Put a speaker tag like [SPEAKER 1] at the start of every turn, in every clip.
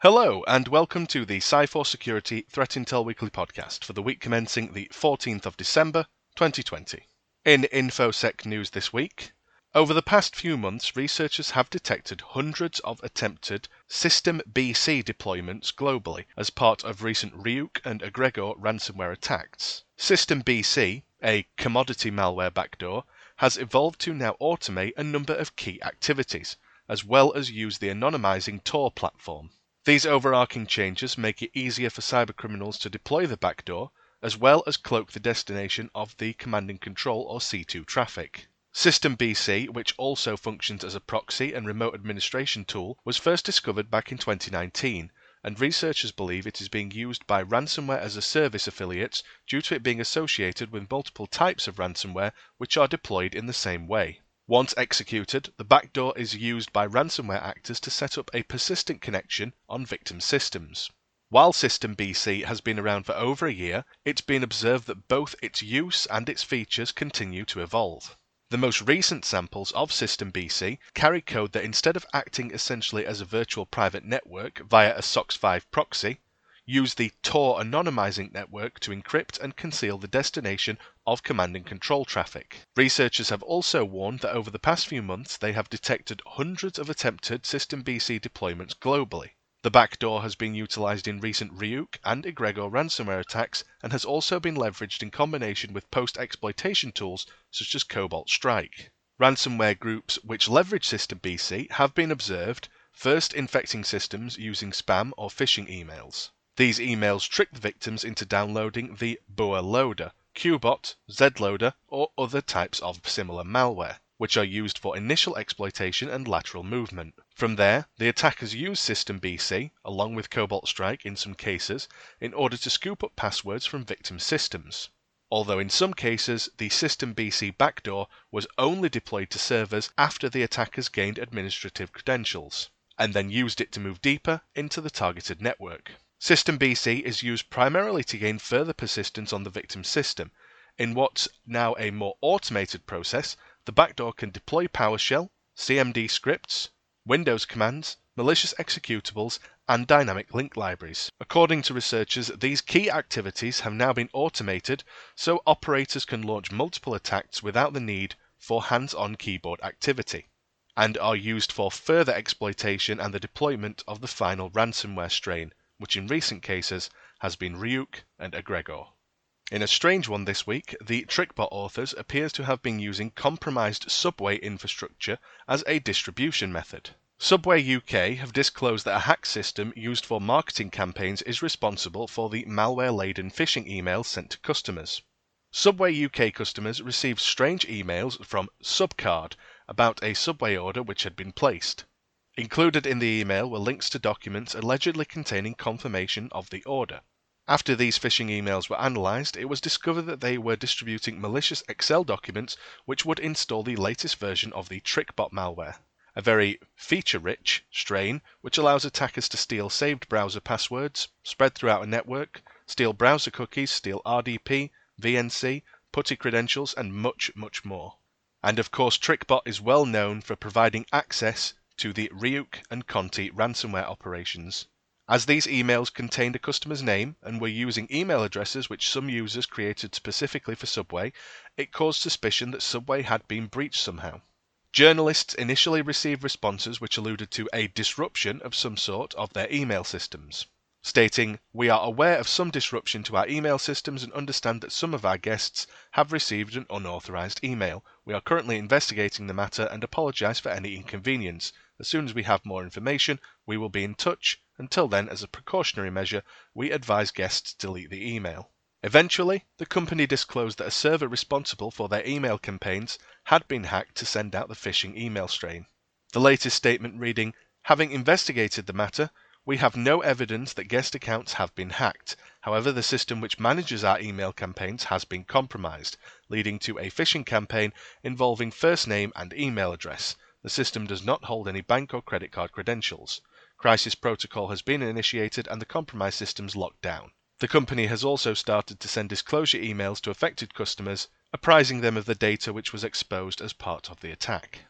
[SPEAKER 1] Hello, and welcome to the Sci4 Security Threat Intel Weekly podcast for the week commencing the 14th of December 2020. In InfoSec news this week, over the past few months, researchers have detected hundreds of attempted System BC deployments globally as part of recent Ryuk and Egregor ransomware attacks. System BC, a commodity malware backdoor, has evolved to now automate a number of key activities, as well as use the anonymizing Tor platform. These overarching changes make it easier for cybercriminals to deploy the backdoor, as well as cloak the destination of the command and control or C2 traffic. System BC, which also functions as a proxy and remote administration tool, was first discovered back in 2019, and researchers believe it is being used by ransomware as a service affiliates due to it being associated with multiple types of ransomware which are deployed in the same way. Once executed, the backdoor is used by ransomware actors to set up a persistent connection on victim systems. While System BC has been around for over a year, it's been observed that both its use and its features continue to evolve. The most recent samples of System BC carry code that instead of acting essentially as a virtual private network via a SOCKS 5 proxy, use the Tor anonymizing network to encrypt and conceal the destination of command and control traffic. Researchers have also warned that over the past few months they have detected hundreds of attempted System BC deployments globally. The backdoor has been utilized in recent Ryuk and Egregor ransomware attacks and has also been leveraged in combination with post exploitation tools such as Cobalt Strike. Ransomware groups which leverage System BC have been observed first infecting systems using spam or phishing emails. These emails trick the victims into downloading the Buer loader, Qbot, Zloader, or other types of similar malware, which are used for initial exploitation and lateral movement. From there, the attackers use System BC, along with Cobalt Strike in some cases, in order to scoop up passwords from victim systems. Although in some cases the System BC backdoor was only deployed to servers after the attackers gained administrative credentials, and then used it to move deeper into the targeted network. System BC is used primarily to gain further persistence on the victim system. In what's now a more automated process, the backdoor can deploy PowerShell, CMD scripts, Windows commands, malicious executables, and dynamic link libraries. According to researchers, these key activities have now been automated so operators can launch multiple attacks without the need for hands on keyboard activity, and are used for further exploitation and the deployment of the final ransomware strain which in recent cases has been Ryuk and Egregor. In a strange one this week, the TrickBot authors appears to have been using compromised Subway infrastructure as a distribution method. Subway UK have disclosed that a hack system used for marketing campaigns is responsible for the malware-laden phishing emails sent to customers. Subway UK customers received strange emails from Subcard about a Subway order which had been placed. Included in the email were links to documents allegedly containing confirmation of the order. After these phishing emails were analyzed, it was discovered that they were distributing malicious Excel documents which would install the latest version of the TrickBot malware, a very feature rich strain which allows attackers to steal saved browser passwords, spread throughout a network, steal browser cookies, steal RDP, VNC, PuTTY credentials, and much, much more. And of course, TrickBot is well known for providing access to the Ryuk and Conti ransomware operations. As these emails contained a customer's name and were using email addresses which some users created specifically for Subway, it caused suspicion that Subway had been breached somehow. Journalists initially received responses which alluded to a disruption of some sort of their email systems, stating, We are aware of some disruption to our email systems and understand that some of our guests have received an unauthorized email. We are currently investigating the matter and apologize for any inconvenience. As soon as we have more information, we will be in touch. Until then, as a precautionary measure, we advise guests to delete the email. Eventually, the company disclosed that a server responsible for their email campaigns had been hacked to send out the phishing email strain. The latest statement reading, Having investigated the matter, we have no evidence that guest accounts have been hacked. However, the system which manages our email campaigns has been compromised, leading to a phishing campaign involving first name and email address. The system does not hold any bank or credit card credentials. Crisis protocol has been initiated and the compromised systems locked down. The company has also started to send disclosure emails to affected customers, apprising them of the data which was exposed as part of the attack.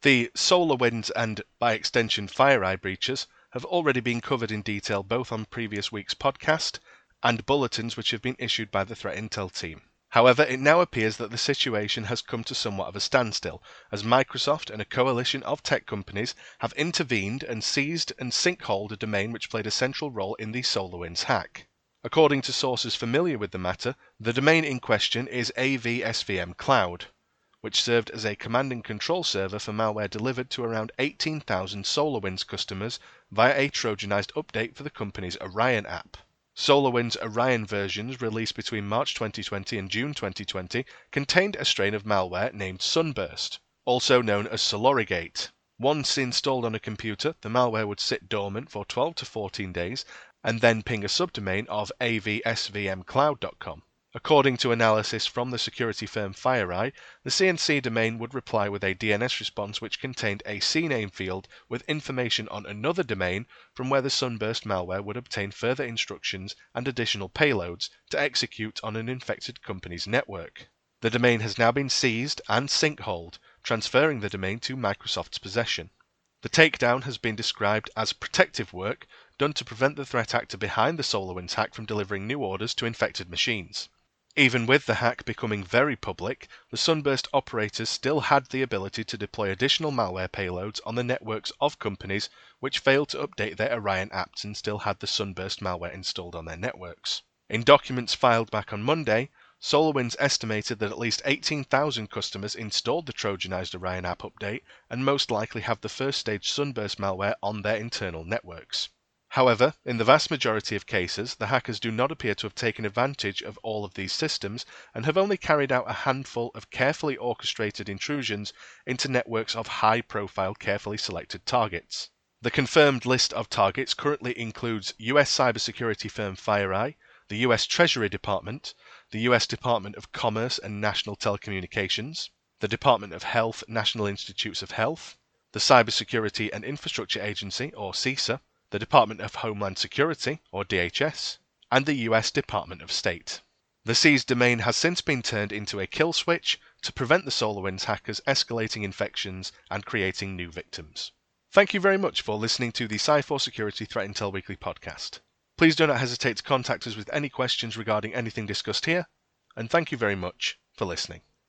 [SPEAKER 1] The SolarWinds and, by extension, FireEye breaches have already been covered in detail both on previous week's podcast and bulletins which have been issued by the Threat Intel team. However, it now appears that the situation has come to somewhat of a standstill, as Microsoft and a coalition of tech companies have intervened and seized and sinkholed a domain which played a central role in the SolarWinds hack. According to sources familiar with the matter, the domain in question is AVSVM Cloud, which served as a command and control server for malware delivered to around 18,000 SolarWinds customers via a Trojanized update for the company's Orion app. SolarWinds Orion versions released between March 2020 and June 2020 contained a strain of malware named Sunburst, also known as Solorigate. Once installed on a computer, the malware would sit dormant for 12 to 14 days and then ping a subdomain of avsvmcloud.com. According to analysis from the security firm FireEye, the CNC domain would reply with a DNS response which contained a CNAME field with information on another domain from where the Sunburst malware would obtain further instructions and additional payloads to execute on an infected company's network. The domain has now been seized and sinkholed, transferring the domain to Microsoft's possession. The takedown has been described as protective work done to prevent the threat actor behind the SolarWinds hack from delivering new orders to infected machines. Even with the hack becoming very public, the Sunburst operators still had the ability to deploy additional malware payloads on the networks of companies which failed to update their Orion apps and still had the Sunburst malware installed on their networks. In documents filed back on Monday, SolarWinds estimated that at least 18,000 customers installed the Trojanized Orion app update and most likely have the first stage Sunburst malware on their internal networks. However, in the vast majority of cases, the hackers do not appear to have taken advantage of all of these systems and have only carried out a handful of carefully orchestrated intrusions into networks of high profile, carefully selected targets. The confirmed list of targets currently includes US cybersecurity firm FireEye, the US Treasury Department, the US Department of Commerce and National Telecommunications, the Department of Health National Institutes of Health, the Cybersecurity and Infrastructure Agency, or CISA, the Department of Homeland Security, or DHS, and the US Department of State. The seized domain has since been turned into a kill switch to prevent the SolarWinds hackers escalating infections and creating new victims. Thank you very much for listening to the Sci4 Security Threat Intel Weekly podcast. Please do not hesitate to contact us with any questions regarding anything discussed here, and thank you very much for listening.